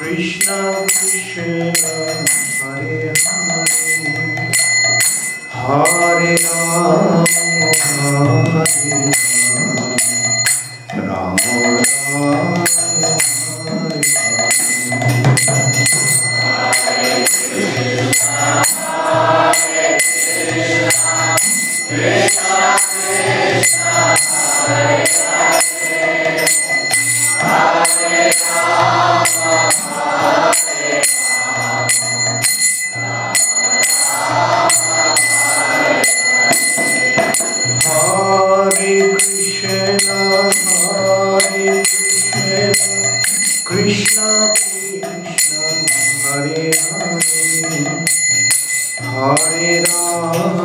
कृष्ण कृष्ण हरे हरे हरे रा Hare Hare, Hare Ram,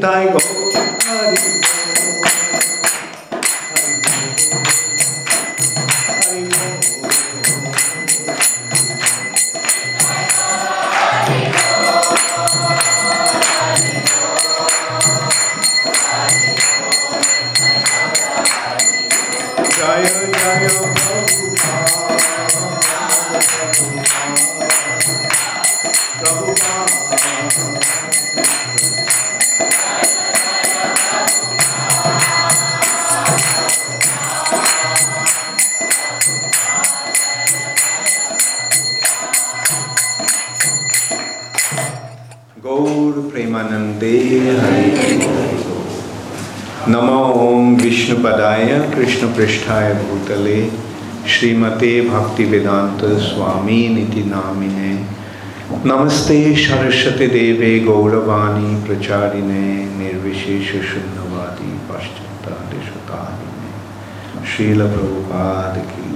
Hare Hare. Nitai Gaur गौर प्रेमानंदे हरि नमो ओम विष्णुपदाय, कृष्ण पृष्ठाय भूतले, श्रीमते भक्ति वेदांत स्वामी निति नामिने नमस्ते सरस्वती देवे, गौरवाणी प्रचारिणे, निर्विशेष शून्यवादी पाश्चात्य श्रील प्रभुपाद की